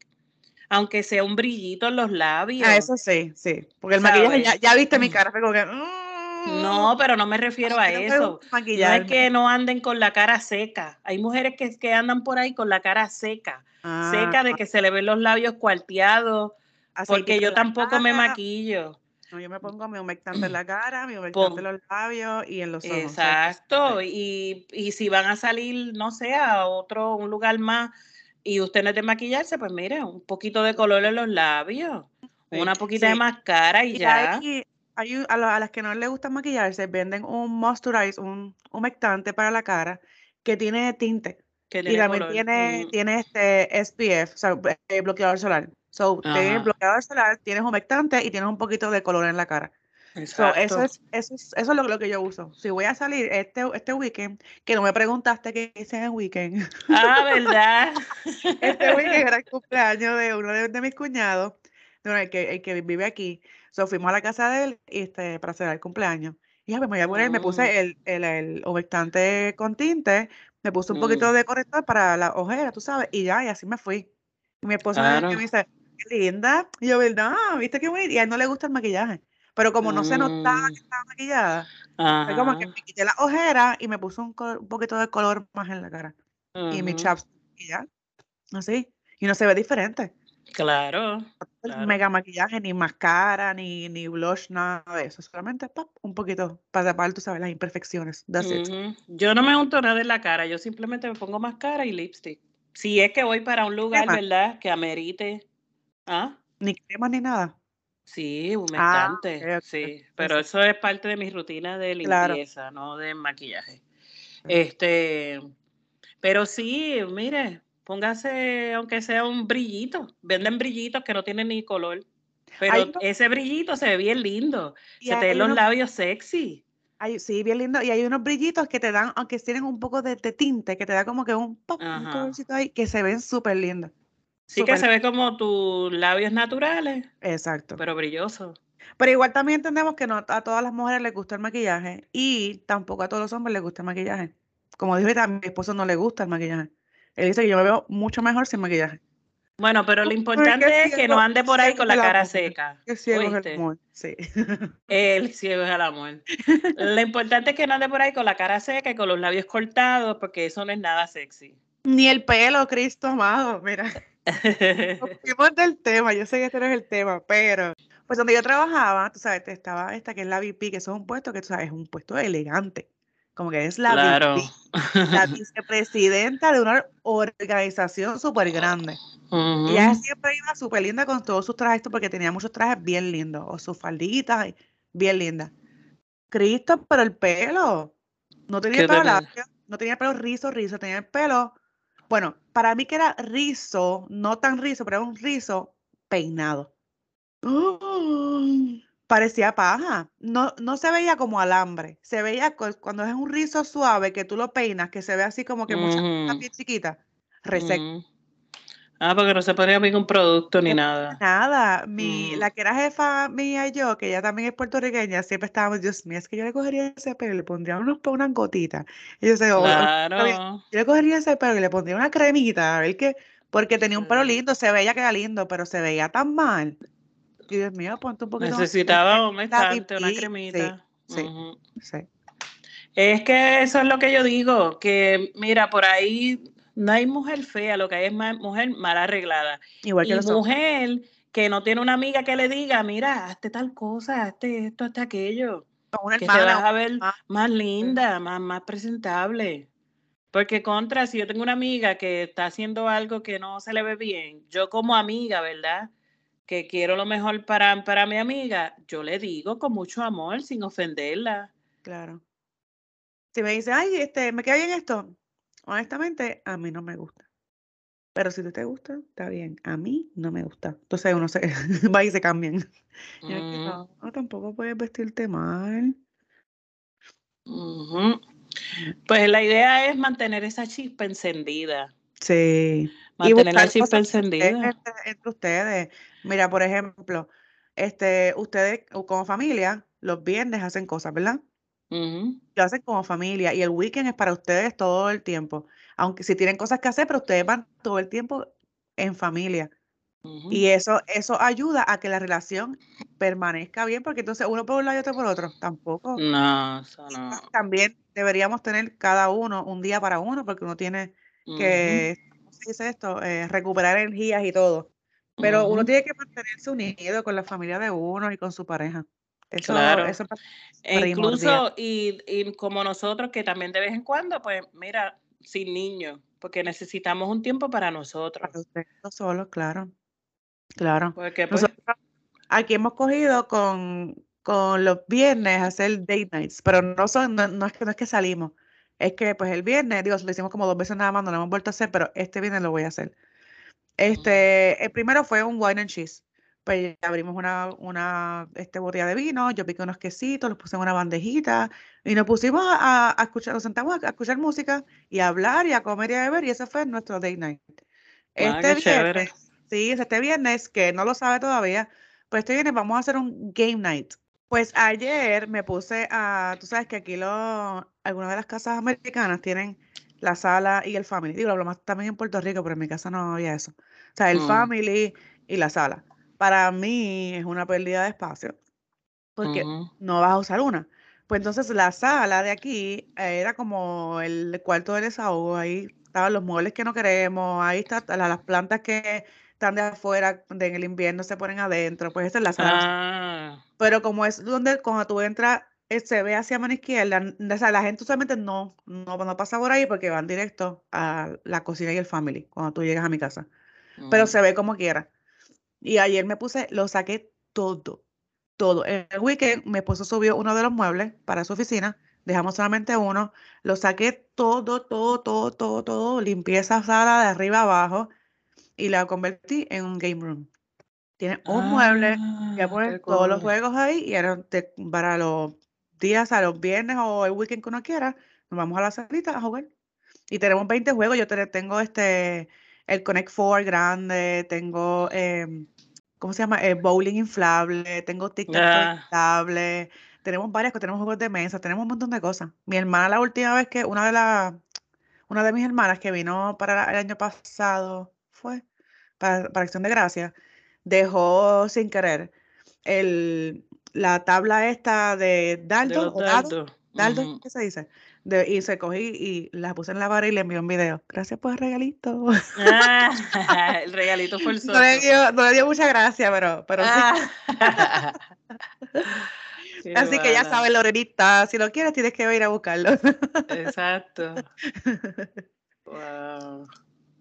S2: aunque sea un brillito en los labios.
S1: Ah, eso sí, sí. Porque el maquillaje, ya, viste mi cara, fue como que. Mm".
S2: No, pero no me refiero a eso. No es que no anden con la cara seca. Hay mujeres que, que andan por ahí con la cara seca. seca de ah. que se le ven los labios cuarteados. porque yo tampoco me maquillo.
S1: No, yo me pongo mi humectante en la [clears throat] cara, mi humectante en los labios y en los ojos.
S2: Exacto. Y, y si van a salir, no sé, a otro, un lugar más y usted no es de maquillarse, pues mire, un poquito de color en los labios, una poquita de máscara y, ya.
S1: Hay, a, las que no les gusta maquillarse, venden un moisturize, un humectante para la cara que tiene tinte. y también tiene, mm. tiene este SPF, o sea, eh, bloqueador solar. So, tienes bloqueador solar, tienes humectante y tienes un poquito de color en la cara eso es, eso es, eso es lo, que yo uso. Si voy a salir este, este weekend, que no me preguntaste qué hice en el weekend.
S2: Ah, [laughs] ¿verdad?
S1: este weekend era el [laughs] cumpleaños de uno de, mis cuñados, el, que, el que vive aquí. So, fuimos a la casa de él este, para hacer el cumpleaños. Y ya me voy a poner, me puse mm. el, el, el humectante con tinte, me puse un poquito mm. de corrector para la ojera, tú sabes, y ya, y así me fui. Y mi esposa me dice, qué linda. Y yo, ¿verdad? ¿Viste qué bonito? Y a él no le gusta el maquillaje pero como no se notaba que mm. estaba maquillada, fue como que me quité la ojera y me puso un, poquito de color más en la cara. Y mi chaps, y ya, así. Y no se ve diferente.
S2: Claro.
S1: Mega maquillaje, ni máscara, ni, ni blush, nada de eso. Solamente pop, un poquito para tapar, tú sabes, las imperfecciones.
S2: Yo no me unto nada en la cara, yo simplemente me pongo máscara y lipstick. Si es que voy para un lugar, ¿verdad? Que amerite. ¿Ah?
S1: Ni crema ni nada.
S2: Sí, ah, humectante, sí, pero eso es parte de mi rutina de limpieza, no de maquillaje. Este, pero sí, mire, póngase, aunque sea un brillito, venden brillitos que no tienen ni color, pero ese brillito se ve bien lindo, se te ven los labios sexy.
S1: sí, bien lindo. Y hay unos brillitos que te dan, aunque tienen un poco de, tinte, que te da como que un pop, un colorcito ahí, que se ven súper lindos.
S2: Sí que se ve como tus labios naturales.
S1: Exacto.
S2: Pero brilloso.
S1: Pero igual también entendemos que no a todas las mujeres les gusta el maquillaje y tampoco a todos los hombres les gusta el maquillaje. Como dije, a mi esposo no le gusta el maquillaje. Él dice que yo me veo mucho mejor sin maquillaje.
S2: Bueno, pero lo importante es que no ande por ahí con la cara seca. [laughs]
S1: El ciego es el amor, sí.
S2: El ciego es el amor. Lo importante es que no ande por ahí con la cara seca y con los labios cortados, porque eso no es nada sexy.
S1: Ni el pelo, Cristo amado, mira. [laughs] Fuimos del tema, yo sé que este no es el tema, pero pues donde yo trabajaba, tú sabes, estaba esta que es la VP, que eso es un puesto que tú sabes, es un puesto elegante. Como que es la VP, la [laughs] vicepresidenta de una organización súper grande. Y ella siempre iba súper linda con todos sus trajes, porque tenía muchos trajes bien lindos, o sus falditas, bien lindas. Cristo, pero el pelo, no tenía pelo no tenía pelo rizo, rizo, tenía el pelo bueno, para mí que era rizo, no tan rizo, pero era un rizo peinado. parecía paja. No, no se veía como alambre. Se veía cuando es un rizo suave que tú lo peinas, que se ve así como que mucha piel chiquita. Reseco.
S2: Ah, porque no se ponía ningún producto ni nada.
S1: Nada. Mi, mm. La que era jefa mía y yo, que ella también es puertorriqueña, siempre estábamos, Dios mío, es que yo le cogería ese pelo y le pondría unos, unas gotitas. Y yo sé, oh, claro. yo le cogería ese pelo y le pondría una cremita, a ver qué, porque tenía un pelo lindo, se veía que era lindo, pero se veía tan mal. Y Dios mío, ponte un poquito
S2: Necesitaba un estante, una cremita.
S1: Sí, sí.
S2: Es que eso es lo que yo digo, que mira, por ahí no hay mujer fea, lo que hay es mujer mal arreglada. Igual que y mujer que no tiene una amiga que le diga, mira, hazte tal cosa, hazte esto, hazte aquello. que se va a ver más linda, más, más presentable. Porque contra, si yo tengo una amiga que está haciendo algo que no se le ve bien, yo como amiga, ¿verdad? Que quiero lo mejor para, para mi amiga, yo le digo con mucho amor, sin ofenderla.
S1: Claro. Si me dice, ay, este, me queda bien esto, honestamente, a mí no me gusta. Pero si te gusta, está bien. A mí no me gusta. Entonces uno se [laughs] va y se cambian. [laughs]
S2: Mm.
S1: no, tampoco puedes vestirte mal.
S2: Pues la idea es mantener esa chispa encendida.
S1: Sí.
S2: Mantener la chispa encendida.
S1: Entre, ustedes. Mira, por ejemplo, este, ustedes como familia, los viernes hacen cosas, ¿verdad? Lo hacen como familia y el weekend es para ustedes todo el tiempo. Aunque si tienen cosas que hacer, pero ustedes van todo el tiempo en familia. Y eso, eso ayuda a que la relación permanezca bien, porque entonces uno por un lado y otro por otro. Tampoco.
S2: No, eso no.
S1: También deberíamos tener cada uno un día para uno, porque uno tiene que, ¿cómo se dice esto? Eh, recuperar energías y todo. Pero uno tiene que mantenerse unido con la familia de uno y con su pareja. Eso,
S2: claro.
S1: eso
S2: e incluso, y, y, como nosotros, que también de vez en cuando, pues mira, sin niños, porque necesitamos un tiempo para nosotros.
S1: Para ustedes solos, claro. Claro.
S2: Porque pues,
S1: nosotros aquí hemos cogido con, con los viernes hacer date nights, pero no son, no, es que no es que salimos. Es que pues el viernes, digo, lo hicimos como dos veces nada más, no lo hemos vuelto a hacer, pero este viernes lo voy a hacer. Este, el primero fue un wine and cheese. Pues abrimos una, una este, botella de vino, yo piqué unos quesitos, los puse en una bandejita y nos pusimos a, a escuchar, nos sentamos a, escuchar música y a hablar y a comer y a beber y ese fue nuestro date night.
S2: Ah, este viernes,
S1: sí, este viernes, que no lo sabe todavía, pues este viernes vamos a hacer un game night. Pues ayer me puse a, tú sabes que aquí lo, algunas de las casas americanas tienen la sala y el family. Digo, lo más también en Puerto Rico, pero en mi casa no había eso. O sea, el mm. family y la sala. Para mí es una pérdida de espacio, porque no vas a usar una. Pues entonces la sala de aquí era como el cuarto de desahogo, ahí estaban los muebles que no queremos, ahí están las plantas que están de afuera, en el invierno se ponen adentro, pues esa es la sala.
S2: Ah.
S1: Pero como es donde cuando tú entras eh, se ve hacia mano izquierda, o sea, la gente usualmente no, no, no, pasa por ahí porque van directo a la cocina y el family cuando tú llegas a mi casa. Pero mm. se ve como quiera. Y ayer me puse, lo saqué todo, todo. El weekend mi esposo subió uno de los muebles para su oficina, dejamos solamente uno, lo saqué todo, todo, todo, todo, todo, limpié esa sala de arriba abajo y la convertí en un game room. Tiene un mueble, ya ah, pones todos los juegos ahí y ahora para los días, a los viernes o el weekend que uno quiera, nos vamos a la salita a jugar. Y tenemos 20 juegos, yo tengo este el Connect Four grande, tengo, em, ¿cómo se llama? El bowling inflable, tengo TikTok ah. inflable, tenemos varias cosas, tenemos juegos de mesa, tenemos un montón de cosas. Mi hermana la última vez que, una de las, una de mis hermanas que vino para el año pasado, fue, para, Acción de Gracia, dejó sin querer el, la tabla esta de Daldo, Daldo, ¿qué se dice? Y se cogí y la puse en la vara y le envió un video. Gracias por el regalito.
S2: Ah, [laughs] el regalito fue el
S1: no le, dio, no le dio mucha gracia, pero, pero sí.
S2: Ah. [laughs]
S1: Así que ya sabes, Lorerita, si lo quieres tienes que ir a buscarlo.
S2: Exacto. [laughs] Wow.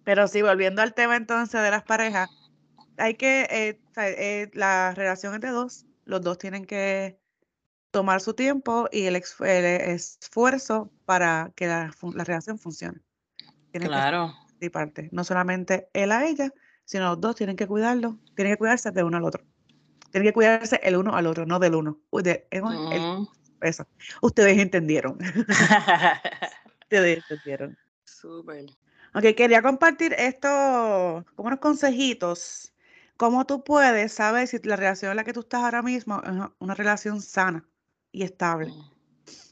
S1: Pero sí, volviendo al tema entonces de las parejas, hay que, eh, eh, la relación entre dos, los dos tienen que tomar su tiempo y el, esfuerzo para que la, relación funcione.
S2: claro.
S1: De parte. No solamente él a ella, sino los dos tienen que cuidarlo, tienen que cuidarse de uno al otro. Tienen que cuidarse el uno al otro, no del uno. eso. Ustedes entendieron. [laughs] Ustedes entendieron.
S2: Súper.
S1: Ok, quería compartir esto como unos consejitos. ¿Cómo tú puedes saber si la relación en la que tú estás ahora mismo es una relación sana? Y estable.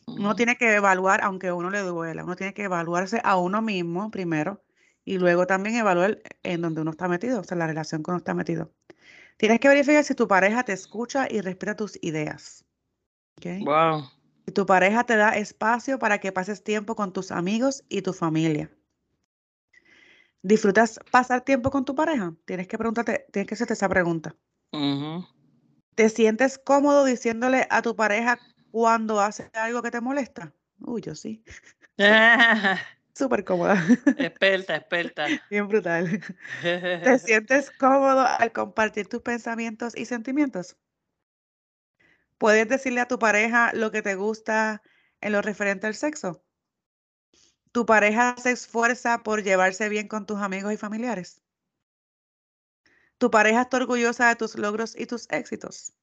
S1: Uno tiene que evaluar, aunque a uno le duela, uno tiene que evaluarse a uno mismo primero y luego también evaluar en donde uno está metido, o sea, la relación que uno está metido. Tienes que verificar si tu pareja te escucha y respeta tus ideas.
S2: Wow.
S1: Si tu pareja te da espacio para que pases tiempo con tus amigos y tu familia. ¿Disfrutas pasar tiempo con tu pareja? Tienes que preguntarte, tienes que hacerte esa pregunta. ¿Te sientes cómodo diciéndole a tu pareja cuando hace algo que te molesta? Uy, yo sí. [laughs] Súper cómoda.
S2: Experta, [laughs] experta.
S1: Bien brutal. [laughs] ¿Te sientes cómodo al compartir tus pensamientos y sentimientos? ¿Puedes decirle a tu pareja lo que te gusta en lo referente al sexo? ¿Tu pareja se esfuerza por llevarse bien con tus amigos y familiares? ¿Tu pareja está orgullosa de tus logros y tus éxitos?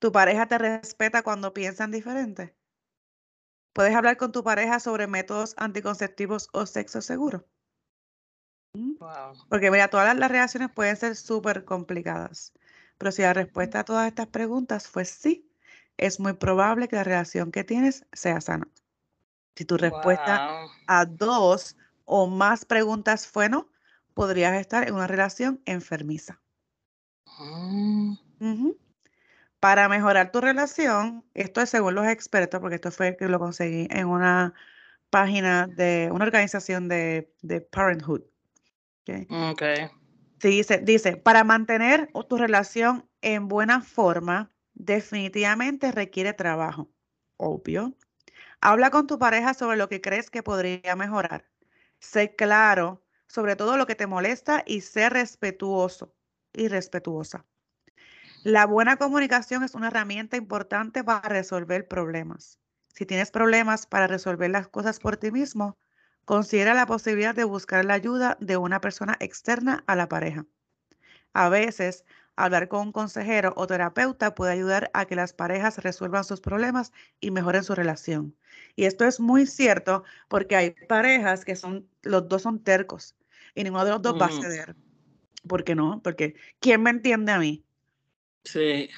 S1: ¿Tu pareja te respeta cuando piensan diferente? ¿Puedes hablar con tu pareja sobre métodos anticonceptivos o sexo seguro? ¿Mm? Porque mira, todas las reacciones pueden ser súper complicadas, pero si la respuesta a todas estas preguntas fue sí, es muy probable que la relación que tienes sea sana. Si tu respuesta a dos o más preguntas fue no, podrías estar en una relación enfermiza.
S2: Ah.
S1: Para mejorar tu relación, esto es según los expertos, porque esto fue que lo conseguí en una página de una organización de, Parenthood.
S2: Okay.
S1: dice, dice, para mantener tu relación en buena forma, definitivamente requiere trabajo. Obvio. Habla con tu pareja sobre lo que crees que podría mejorar. Sé claro sobre todo lo que te molesta y sé respetuoso y respetuosa. La buena comunicación es una herramienta importante para resolver problemas. Si tienes problemas para resolver las cosas por ti mismo, considera la posibilidad de buscar la ayuda de una persona externa a la pareja. A veces, hablar con un consejero o terapeuta puede ayudar a que las parejas resuelvan sus problemas y mejoren su relación. Y esto es muy cierto porque hay parejas que son, los dos son tercos y ninguno de los dos va a ceder. ¿Por qué no? Porque ¿quién me entiende a mí?
S2: Sí.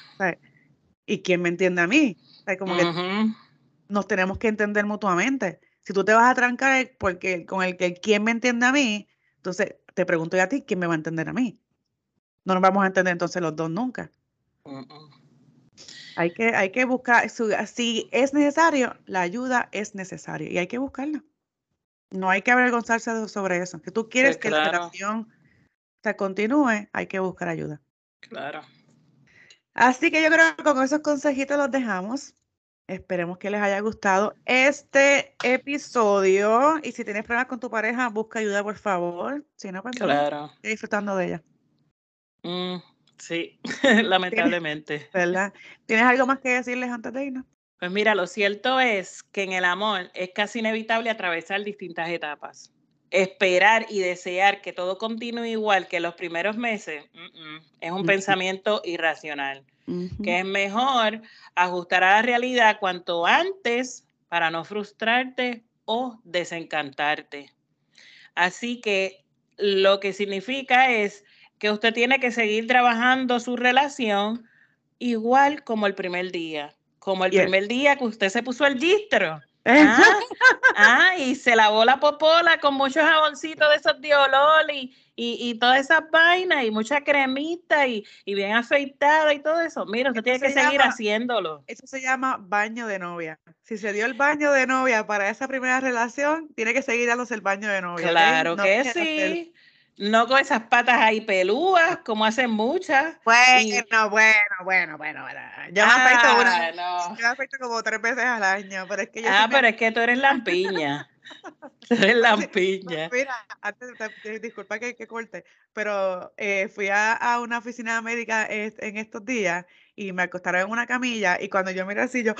S1: ¿Y quién me entiende a mí? como que nos tenemos que entender mutuamente. Si tú te vas a trancar porque con el que quién me entiende a mí, entonces te pregunto yo a ti, ¿quién me va a entender a mí? No nos vamos a entender entonces los dos nunca. Hay que, hay que buscar, si es necesario, la ayuda es necesaria y hay que buscarla. No hay que avergonzarse sobre eso. Que tú quieres que la relación se continúe, hay que buscar ayuda.
S2: Claro.
S1: Así que yo creo que con esos consejitos los dejamos. Esperemos que les haya gustado este episodio. Y si tienes problemas con tu pareja, busca ayuda, por favor. Si no, pues
S2: claro.
S1: disfrutando de ella.
S2: Mm, sí, [laughs] lamentablemente. [laughs]
S1: ¿Verdad? ¿Tienes algo más que decirles antes de irnos?
S2: Pues mira, lo cierto es que en el amor es casi inevitable atravesar distintas etapas esperar y desear que todo continúe igual que los primeros meses es un pensamiento irracional. Que es mejor ajustar a la realidad cuanto antes para no frustrarte o desencantarte. Así que lo que significa es que usted tiene que seguir trabajando su relación igual como el primer día, como el primer día que usted se puso el distro. [laughs] Ah, ah, y se lavó la popola con muchos jaboncitos de esos de olor y, y, todas esas vainas y mucha cremita y, bien afeitada y todo eso. Mira, usted tiene que seguir haciéndolo.
S1: Eso se llama baño de novia. Si se dio el baño de novia para esa primera relación, tiene que seguir dándose el baño de novia.
S2: Claro que sí. No con esas patas ahí pelúas, como hacen muchas.
S1: Bueno, bueno, bueno, bueno, bueno. Yo me afecto una, yo afecto como tres veces al año, pero es que yo
S2: Ah, pero es que tú eres lampiña. [laughs] tú eres lampiña.
S1: Mira, antes, disculpa que, que corte, pero eh, fui a, a, una oficina médica en estos días y me acostaron en una camilla y cuando yo miré así, yo,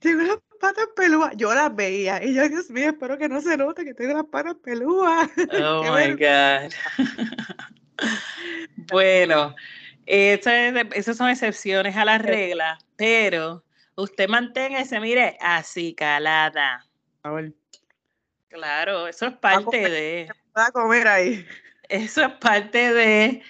S1: tengo las patas pelúas. Yo las veía y yo, Dios mío, espero que no se note que tengo las patas pelúas. [laughs]
S2: Oh my God. [laughs] bueno, esas son excepciones a la regla, pero usted manténgase, mire, así calada.
S1: A ver.
S2: Claro, eso es parte de.
S1: a comer ahí.
S2: Eso es parte de,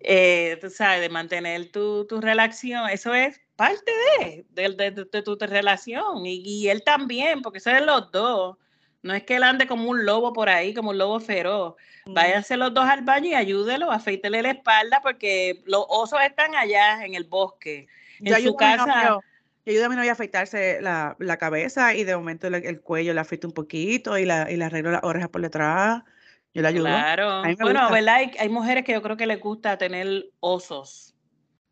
S2: eh, tú sabes, de mantener tu, tu relación. Eso es parte de, de, tu relación y, él también, porque son los dos. No es que él ande como un lobo por ahí, como un lobo feroz. Váyanse los dos al baño y ayúdelo, afeítele la espalda porque los osos están allá en el bosque. En su casa.
S1: Yo ayudo a mi novia a afeitarse la, cabeza y de momento el, cuello le afeito un poquito y, la, y le arreglo las orejas por detrás. Yo le ayudo.
S2: Claro. Bueno, ¿verdad? Hay, hay, mujeres que yo creo que les gusta tener osos.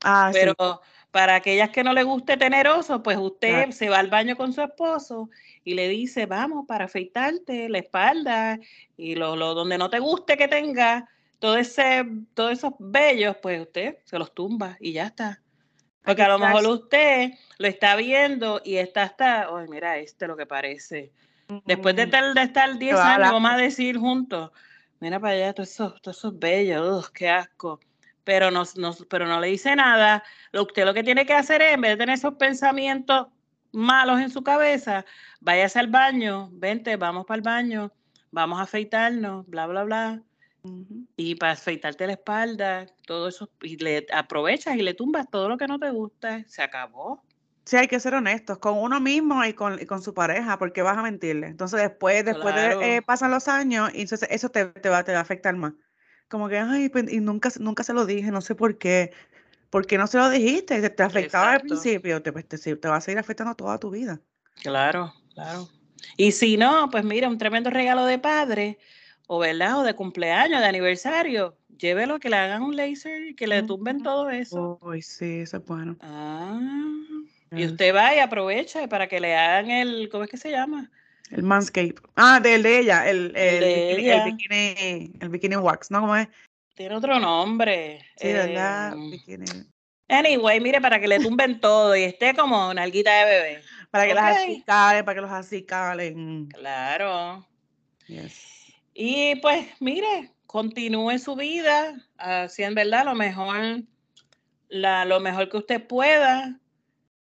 S1: Ah,
S2: pero para aquellas que no le guste tener oso, pues usted se va al baño con su esposo y le dice, vamos para afeitarte la espalda y lo, lo donde no te guste que tenga todo ese, todos esos vellos, pues usted se los tumba y ya está. Porque a lo mejor usted lo está viendo y está hasta, ay, mira este lo que parece. Después de estar, de estar 10 años, vamos a decir juntos, mira para allá, todo eso, todo eso es bello, qué asco. Pero no, no, pero no le dice nada. Lo, usted lo que tiene que hacer es, en vez de tener esos pensamientos malos en su cabeza, váyase al baño, vente, vamos para el baño, vamos a afeitarnos, bla, bla, bla. Y para afeitarte la espalda, todo eso, y le aprovechas y le tumbas todo lo que no te gusta, se acabó.
S1: Sí, hay que ser honestos con uno mismo y con, y con su pareja, porque vas a mentirle. Entonces después, después de, eh, pasan los años y entonces eso te, te, va, te va a afectar más. Como que, ay, pues, y nunca, nunca se lo dije, no sé por qué. ¿Por qué no se lo dijiste? Te, te afectaba al principio, te, pues, te, te va a seguir afectando toda tu vida.
S2: Claro, claro. Y si no, pues mira, un tremendo regalo de padre, o verdad, o de cumpleaños, de aniversario, llévelo, que le hagan un laser y que le tumben todo eso.
S1: Uy, sí, eso es bueno.
S2: Ah, y usted va y aprovecha para que le hagan el, ¿cómo es que se llama?
S1: El manscape. Ah, del de ella, el, el, bikini, el, bikini, el bikini wax, ¿no? ¿Cómo es?
S2: Tiene otro nombre.
S1: Sí, ¿verdad?
S2: Em, bikini. Anyway, mire, para que le tumben todo y esté como una alguita de bebé.
S1: Para que las acicalen, para que los acicalen.
S2: Claro. Y pues, mire, continúe su vida, así en verdad lo mejor, la, lo mejor que usted pueda.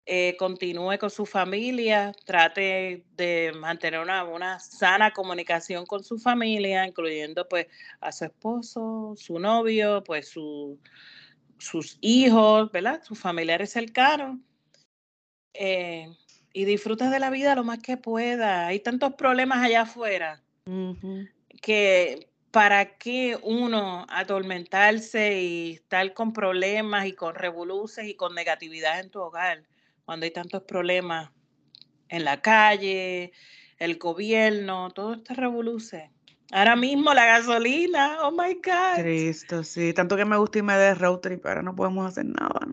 S2: Eh, continúe con su familia, trate de mantener una, una, sana comunicación con su familia, incluyendo pues a su esposo, su novio, pues su, sus hijos, ¿verdad? Sus familiares cercanos. Eh, y disfruta de la vida lo más que pueda. Hay tantos problemas allá afuera que para qué uno atormentarse y estar con problemas y con revoluces y con negatividad en tu hogar cuando hay tantos problemas en la calle, el gobierno, todo este revoluce. Ahora mismo la gasolina, oh my God.
S1: Cristo, sí, tanto que me gusta irme de road trip, ahora no podemos hacer nada.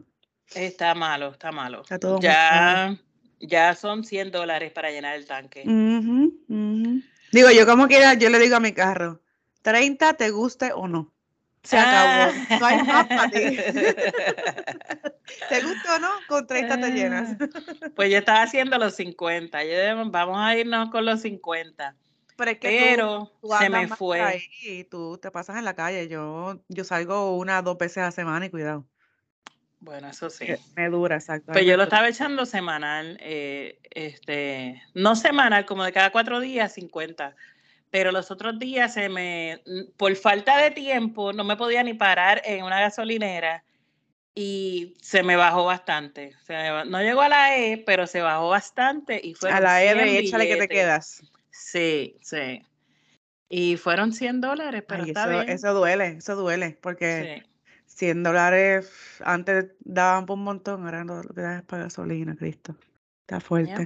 S2: Está malo, está malo. Está todo ya, ya son 100 dólares para llenar el tanque.
S1: Digo, yo como quiera, yo le digo a mi carro, 30 te guste o no. Se acabó. Ah. No hay más para ti. [laughs] ¿Te gusta o no? Con 30 te llenas. [laughs]
S2: pues yo estaba haciendo los 50. vamos a irnos con los 50. Pero, es que se me fue.
S1: y tú te pasas en la calle. Yo, yo salgo una dos veces a semana y cuidado.
S2: Bueno, eso sí.
S1: Me dura, exacto.
S2: Pero yo lo estaba echando semanal, eh, este, no semanal, como de cada cuatro días, 50. Pero los otros días se me, por falta de tiempo, no me podía ni parar en una gasolinera y se me bajó bastante. no llegó a la E, pero se bajó bastante y fue
S1: a la E de échale que te quedas.
S2: Sí, sí. Y fueron 100 dólares, pero está eso, bien.
S1: Eso duele, eso duele, porque 100 dólares antes daban por un montón, ahora lo que das es para gasolina, Cristo. Está fuerte.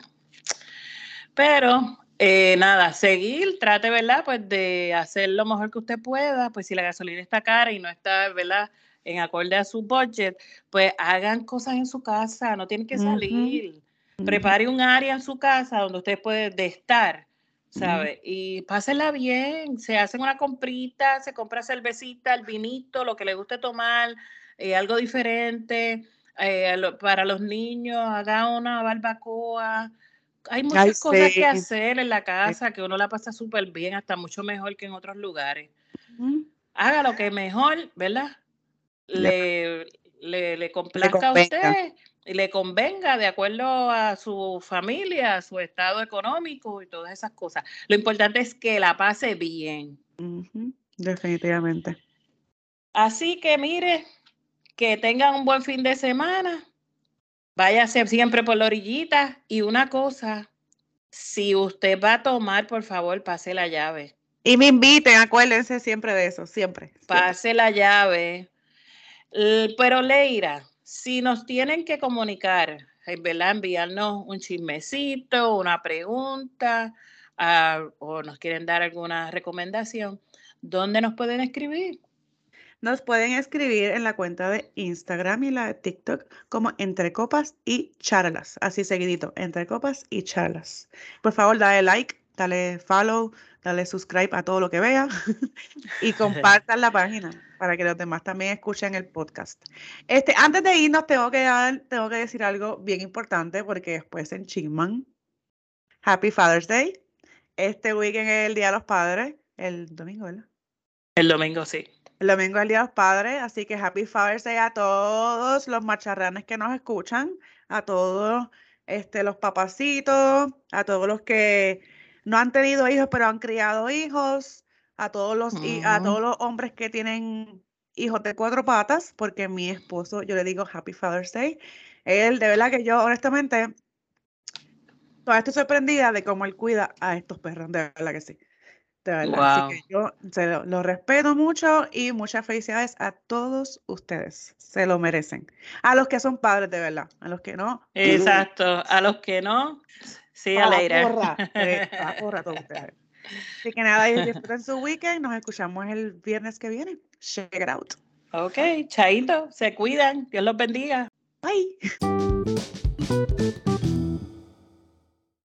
S2: Pero eh, nada, seguir, trate, ¿verdad? Pues de hacer lo mejor que usted pueda, pues si la gasolina está cara y no está, ¿verdad? En acorde a su budget, pues hagan cosas en su casa, no tienen que salir. Prepare un área en su casa donde usted puede estar, ¿sabe? Y pásenla bien, se hacen una comprita, se compra cervecita, el vinito, lo que le guste tomar, eh, algo diferente. Eh, para los niños, haga una barbacoa, hay muchas cosas que hacer en la casa que uno la pasa súper bien, hasta mucho mejor que en otros lugares. Haga lo que mejor, ¿verdad? Le, le, le complazca a usted y le convenga de acuerdo a su familia, a su estado económico y todas esas cosas. Lo importante es que la pase bien.
S1: Definitivamente.
S2: Así que mire, que tengan un buen fin de semana Váyase siempre por la orillita. Y una cosa, si usted va a tomar, por favor, pase la llave.
S1: Y me inviten, acuérdense siempre de eso, siempre.
S2: Pase la llave. Pero Leira, si nos tienen que comunicar, ¿verdad? enviarnos un chismecito, una pregunta, ah, o nos quieren dar alguna recomendación, ¿dónde nos pueden escribir?
S1: Nos pueden escribir en la cuenta de Instagram y la de TikTok como Entre Copas y Charlas. Así seguidito, Entre Copas y Charlas. Por favor, dale like, dale follow, dale subscribe a todo lo que vea [laughs] y [laughs] compartan la página para que los demás también escuchen el podcast. Este, antes de irnos, tengo que, dar, tengo que decir algo bien importante porque después en Chingman, Happy Father's Day. Este weekend es el Día de los Padres, el domingo, ¿verdad?
S2: El domingo, sí.
S1: El domingo es el Día de los Padres, así que Happy Father's Day a todos los macharranes que nos escuchan, a todos este, los papacitos, a todos los que no han tenido hijos pero han criado hijos, a todos los, y a todos los hombres que tienen hijos de cuatro patas, porque mi esposo, yo le digo Happy Father's Day. Él, de verdad que yo, honestamente, todavía estoy sorprendida de cómo él cuida a estos perros, de verdad que sí. De verdad. Así que yo se lo, respeto mucho y muchas felicidades a todos ustedes. Se lo merecen. A los que son padres, de verdad. A los que no.
S2: Exacto. A los que no, sí, a
S1: la porra. [laughs] Eh, a todos ustedes. Así que nada, disfruten su weekend. Nos escuchamos el viernes que viene. Check it out.
S2: Ok, chaito. Se cuidan. Dios los bendiga.
S1: Bye.